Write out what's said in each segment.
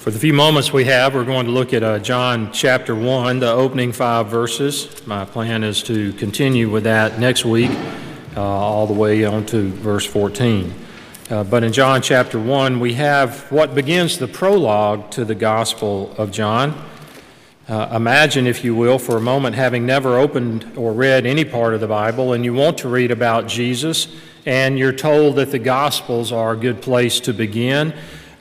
For the few moments we have, we're going to look at uh, John chapter 1, the opening five verses. My plan is to continue with that next week, uh, all the way on to verse 14. Uh, but in John chapter 1, we have what begins the prologue to the Gospel of John. Uh, imagine, if you will, for a moment, having never opened or read any part of the Bible, and you want to read about Jesus, and you're told that the Gospels are a good place to begin.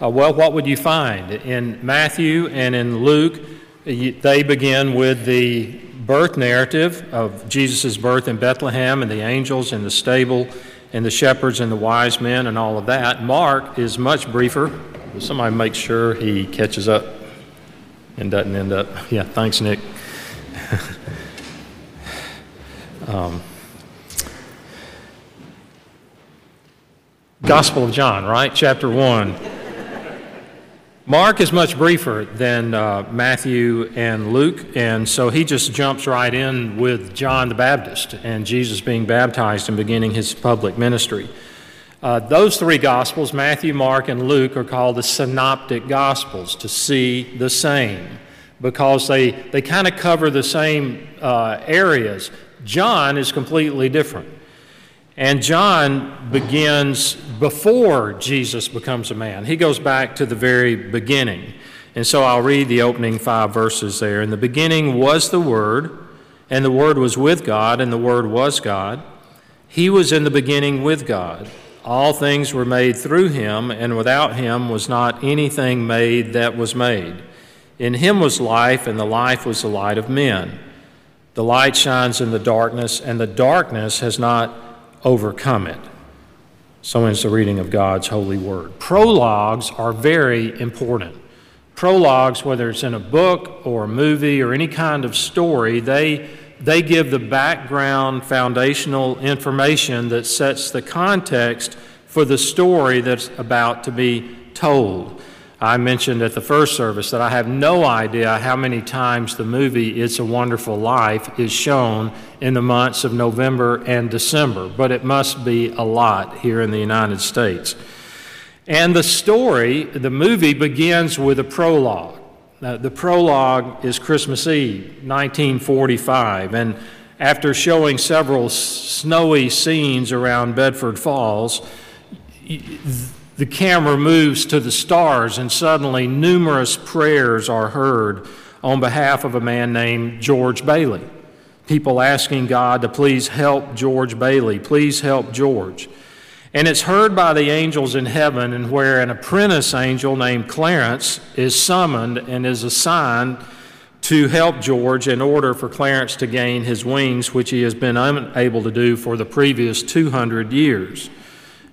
Uh, well, what would you find? In Matthew and in Luke, they begin with the birth narrative of Jesus' birth in Bethlehem and the angels in the stable and the shepherds and the wise men and all of that. Mark is much briefer. Somebody make sure he catches up and doesn't end up. Yeah, thanks, Nick. um, Gospel of John, right? Chapter 1. Mark is much briefer than uh, Matthew and Luke, and so he just jumps right in with John the Baptist and Jesus being baptized and beginning his public ministry. Uh, those three Gospels, Matthew, Mark, and Luke, are called the Synoptic Gospels, to see the same, because they, they kind of cover the same uh, areas. John is completely different. And John begins before Jesus becomes a man. He goes back to the very beginning. And so I'll read the opening five verses there. In the beginning was the Word, and the Word was with God, and the Word was God. He was in the beginning with God. All things were made through him, and without him was not anything made that was made. In him was life, and the life was the light of men. The light shines in the darkness, and the darkness has not overcome it. So ends the reading of God's holy word. Prologues are very important. Prologues, whether it's in a book or a movie or any kind of story, they, they give the background foundational information that sets the context for the story that's about to be told. I mentioned at the first service that I have no idea how many times the movie It's a Wonderful Life is shown in the months of November and December, but it must be a lot here in the United States. And the story, the movie begins with a prologue. Uh, the prologue is Christmas Eve, 1945, and after showing several snowy scenes around Bedford Falls, the camera moves to the stars, and suddenly numerous prayers are heard on behalf of a man named George Bailey. People asking God to please help George Bailey, please help George. And it's heard by the angels in heaven, and where an apprentice angel named Clarence is summoned and is assigned to help George in order for Clarence to gain his wings, which he has been unable to do for the previous 200 years.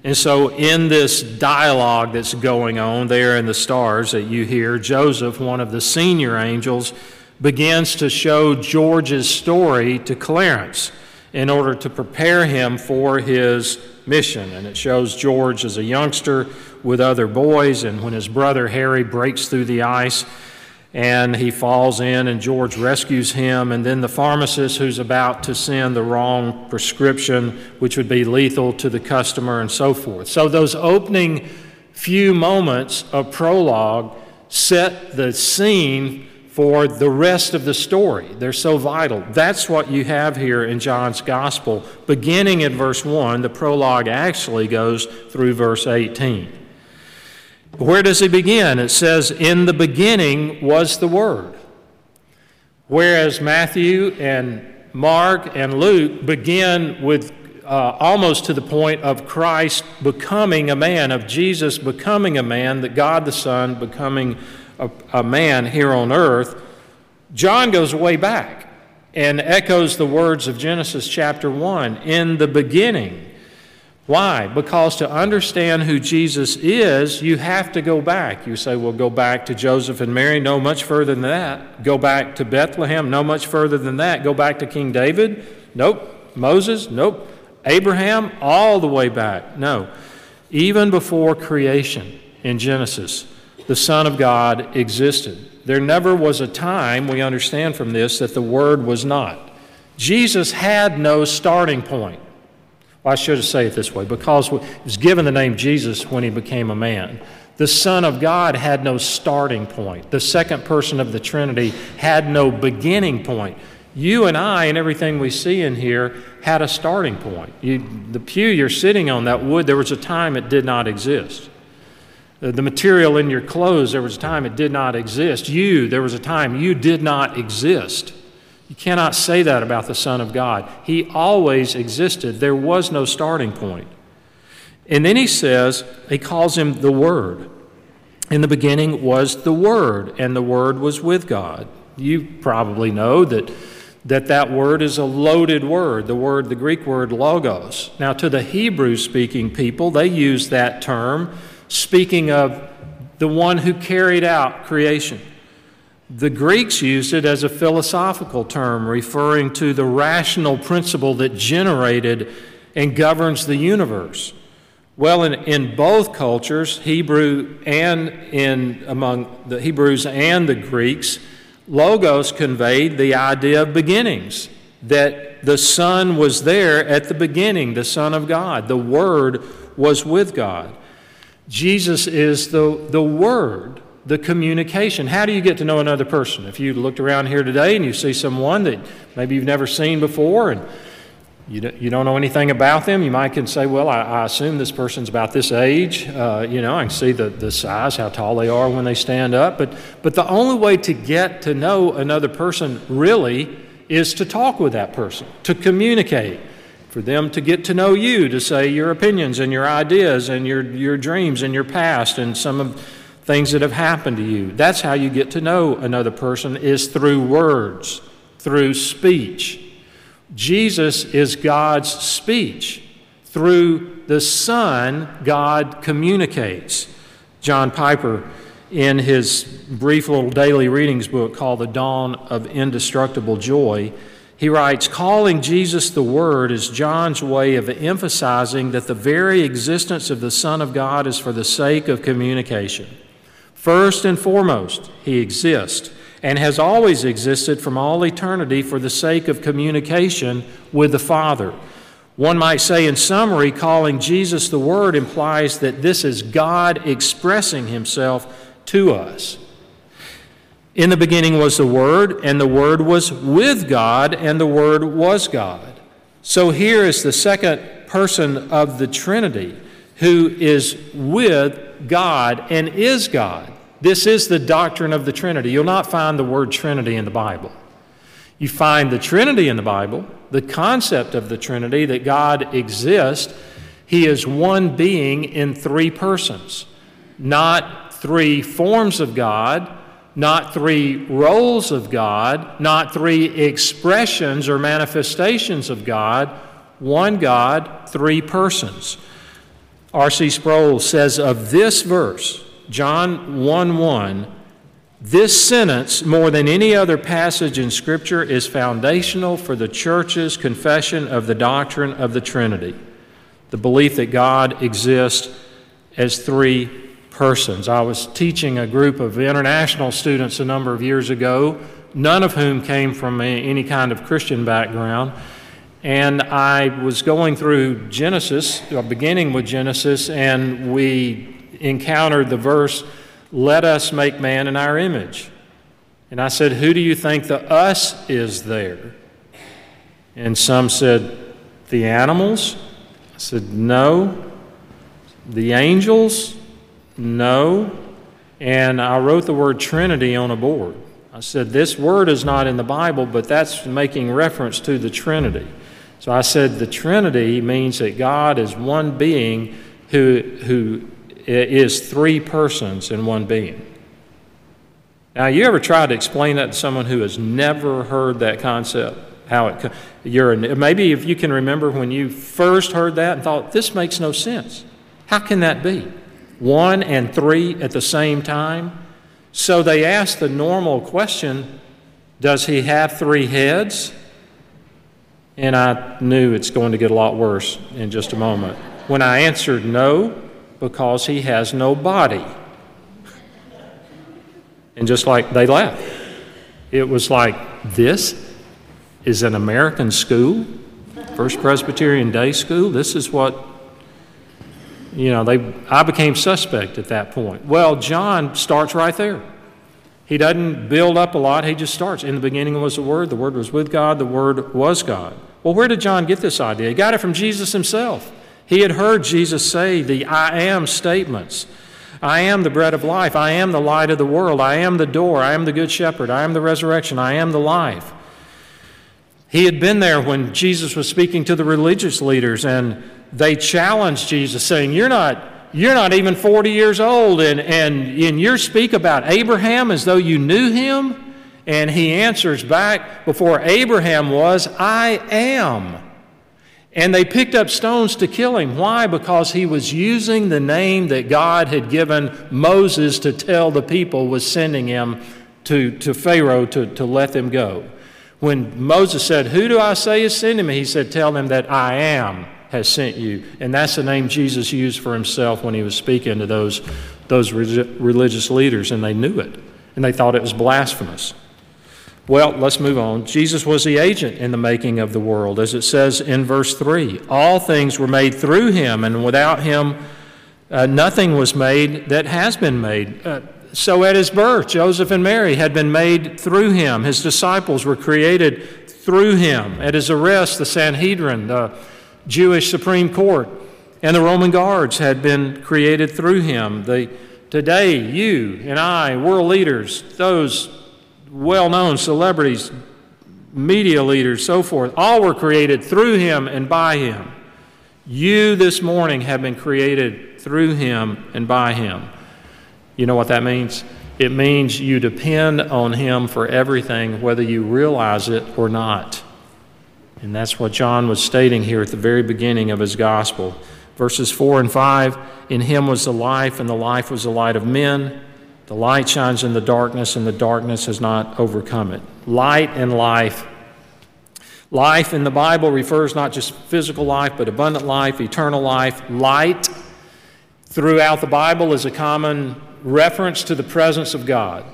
And so, in this dialogue that's going on there in the stars that you hear, Joseph, one of the senior angels, begins to show George's story to Clarence in order to prepare him for his mission. And it shows George as a youngster with other boys, and when his brother Harry breaks through the ice, and he falls in, and George rescues him. And then the pharmacist who's about to send the wrong prescription, which would be lethal to the customer, and so forth. So, those opening few moments of prologue set the scene for the rest of the story. They're so vital. That's what you have here in John's Gospel. Beginning in verse 1, the prologue actually goes through verse 18. Where does he begin? It says, In the beginning was the Word. Whereas Matthew and Mark and Luke begin with uh, almost to the point of Christ becoming a man, of Jesus becoming a man, that God the Son becoming a, a man here on earth, John goes way back and echoes the words of Genesis chapter 1 In the beginning why? Because to understand who Jesus is, you have to go back. You say, well, go back to Joseph and Mary. No, much further than that. Go back to Bethlehem. No, much further than that. Go back to King David. Nope. Moses. Nope. Abraham. All the way back. No. Even before creation in Genesis, the Son of God existed. There never was a time, we understand from this, that the Word was not. Jesus had no starting point. Well, I should say it this way because he was given the name Jesus when he became a man. The Son of God had no starting point. The second person of the Trinity had no beginning point. You and I and everything we see in here had a starting point. You, the pew you're sitting on, that wood, there was a time it did not exist. Uh, the material in your clothes, there was a time it did not exist. You, there was a time you did not exist. You cannot say that about the Son of God. He always existed, there was no starting point. And then he says, he calls him the Word. In the beginning was the Word, and the Word was with God. You probably know that that that word is a loaded word, the word, the Greek word logos. Now, to the Hebrew speaking people, they use that term speaking of the one who carried out creation. The Greeks used it as a philosophical term, referring to the rational principle that generated and governs the universe. Well, in, in both cultures, Hebrew and in among the Hebrews and the Greeks, logos conveyed the idea of beginnings, that the Son was there at the beginning, the Son of God. The Word was with God. Jesus is the, the Word, the communication. How do you get to know another person? If you looked around here today and you see someone that maybe you've never seen before and you don't, you don't know anything about them, you might can say, Well, I, I assume this person's about this age. Uh, you know, I can see the, the size, how tall they are when they stand up. But, but the only way to get to know another person really is to talk with that person, to communicate for them to get to know you, to say your opinions and your ideas and your, your dreams and your past and some of things that have happened to you. That's how you get to know another person is through words, through speech. Jesus is God's speech. Through the Son, God communicates. John Piper, in his brief little daily readings book called The Dawn of Indestructible Joy, he writes, Calling Jesus the Word is John's way of emphasizing that the very existence of the Son of God is for the sake of communication. First and foremost, he exists and has always existed from all eternity for the sake of communication with the Father. One might say, in summary, calling Jesus the Word implies that this is God expressing Himself to us. In the beginning was the Word, and the Word was with God, and the Word was God. So here is the second person of the Trinity who is with God and is God. This is the doctrine of the Trinity. You'll not find the word Trinity in the Bible. You find the Trinity in the Bible, the concept of the Trinity that God exists. He is one being in three persons, not three forms of God, not three roles of God, not three expressions or manifestations of God, one God, three persons. R.C. Sproul says of this verse, John 1 1, this sentence, more than any other passage in Scripture, is foundational for the church's confession of the doctrine of the Trinity the belief that God exists as three persons. I was teaching a group of international students a number of years ago, none of whom came from any kind of Christian background. And I was going through Genesis, uh, beginning with Genesis, and we encountered the verse, Let us make man in our image. And I said, Who do you think the us is there? And some said, The animals? I said, No. The angels? No. And I wrote the word Trinity on a board. I said, This word is not in the Bible, but that's making reference to the Trinity. So I said, The Trinity means that God is one being who, who is three persons in one being. Now, you ever tried to explain that to someone who has never heard that concept? How it you're maybe if you can remember when you first heard that and thought this makes no sense. How can that be? one and three at the same time. So they asked the normal question Does he have three heads? And I knew it's going to get a lot worse in just a moment. When I answered no, because he has no body. And just like they laughed, it was like, This is an American school, First Presbyterian Day School. This is what you know, they, I became suspect at that point. Well, John starts right there. He doesn't build up a lot, he just starts. In the beginning was the Word, the Word was with God, the Word was God. Well, where did John get this idea? He got it from Jesus himself. He had heard Jesus say the I am statements. I am the bread of life. I am the light of the world. I am the door. I am the good shepherd. I am the resurrection. I am the life. He had been there when Jesus was speaking to the religious leaders, and they challenged Jesus, saying, You're not. You're not even 40 years old, and, and, and you speak about Abraham as though you knew him? And he answers back, Before Abraham was, I am. And they picked up stones to kill him. Why? Because he was using the name that God had given Moses to tell the people was sending him to, to Pharaoh to, to let them go. When Moses said, Who do I say is sending me? He said, Tell them that I am has sent you. And that's the name Jesus used for himself when he was speaking to those, those religious leaders, and they knew it. And they thought it was blasphemous. Well, let's move on. Jesus was the agent in the making of the world, as it says in verse 3. All things were made through him, and without him, uh, nothing was made that has been made. Uh, so at his birth, Joseph and Mary had been made through him. His disciples were created through him. At his arrest, the Sanhedrin, the Jewish Supreme Court, and the Roman guards had been created through him. The, today, you and I, world leaders, those well known celebrities, media leaders, so forth, all were created through him and by him. You this morning have been created through him and by him. You know what that means? It means you depend on him for everything, whether you realize it or not. And that's what John was stating here at the very beginning of his gospel. Verses 4 and 5 In him was the life, and the life was the light of men. The light shines in the darkness, and the darkness has not overcome it. Light and life. Life in the Bible refers not just physical life, but abundant life, eternal life. Light throughout the Bible is a common reference to the presence of God.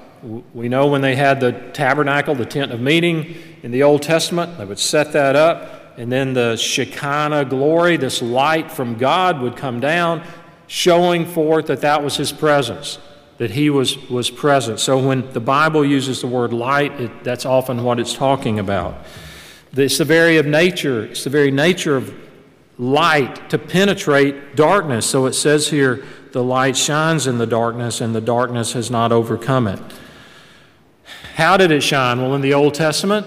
We know when they had the tabernacle, the tent of meeting in the Old Testament, they would set that up, and then the Shekinah glory, this light from God, would come down, showing forth that that was His presence that he was, was present. So when the Bible uses the word light, it, that's often what it's talking about. It's the very of nature, it's the very nature of light to penetrate darkness. So it says here, the light shines in the darkness, and the darkness has not overcome it. How did it shine? Well, in the Old Testament,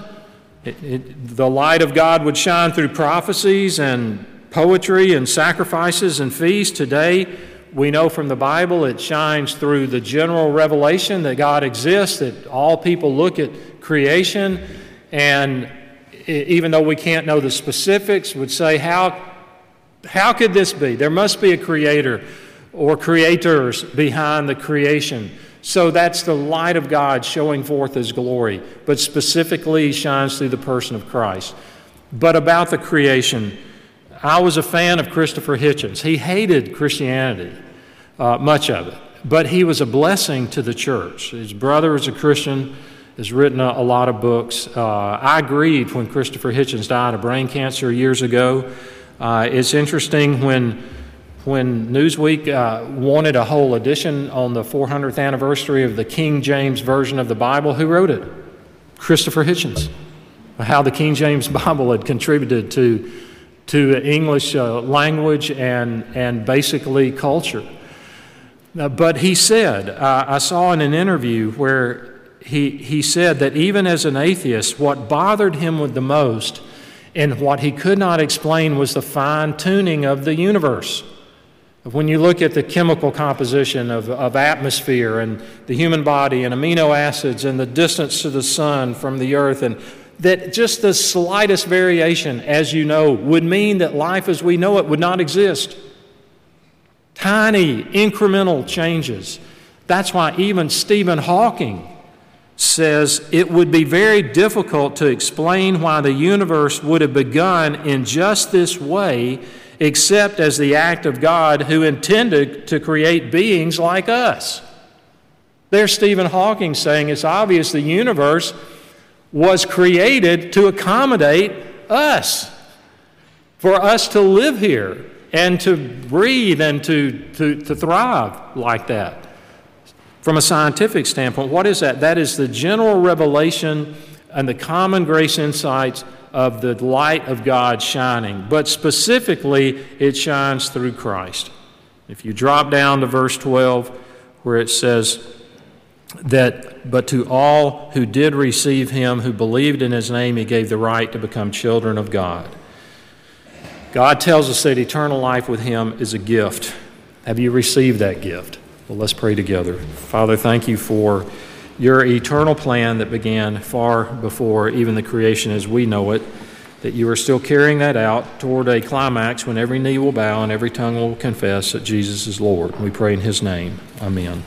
it, it, the light of God would shine through prophecies and poetry and sacrifices and feasts. Today, we know from the Bible it shines through the general revelation that God exists, that all people look at creation, and even though we can't know the specifics, would say, How, how could this be? There must be a creator or creators behind the creation. So that's the light of God showing forth His glory, but specifically shines through the person of Christ. But about the creation, I was a fan of Christopher Hitchens. He hated Christianity uh, much of it. But he was a blessing to the church. His brother is a Christian, has written a, a lot of books. Uh, I grieved when Christopher Hitchens died of brain cancer years ago. Uh, it's interesting when when Newsweek uh, wanted a whole edition on the 400th anniversary of the King James Version of the Bible, who wrote it? Christopher Hitchens. How the King James Bible had contributed to, to English uh, language and, and basically culture. Uh, but he said, uh, I saw in an interview where he, he said that even as an atheist, what bothered him with the most and what he could not explain was the fine tuning of the universe. When you look at the chemical composition of, of atmosphere and the human body and amino acids and the distance to the sun from the earth, and that just the slightest variation, as you know, would mean that life as we know it would not exist. Tiny incremental changes. That's why even Stephen Hawking says it would be very difficult to explain why the universe would have begun in just this way, except as the act of God who intended to create beings like us. There's Stephen Hawking saying it's obvious the universe was created to accommodate us, for us to live here and to breathe and to, to, to thrive like that. From a scientific standpoint, what is that? That is the general revelation and the common grace insights of the light of God shining. But specifically, it shines through Christ. If you drop down to verse 12, where it says, that but to all who did receive him who believed in his name he gave the right to become children of god god tells us that eternal life with him is a gift. Have you received that gift? Well let's pray together. Father thank you for your eternal plan that began far before even the creation as we know it that you are still carrying that out toward a climax when every knee will bow and every tongue will confess that jesus is lord. We pray in his name. Amen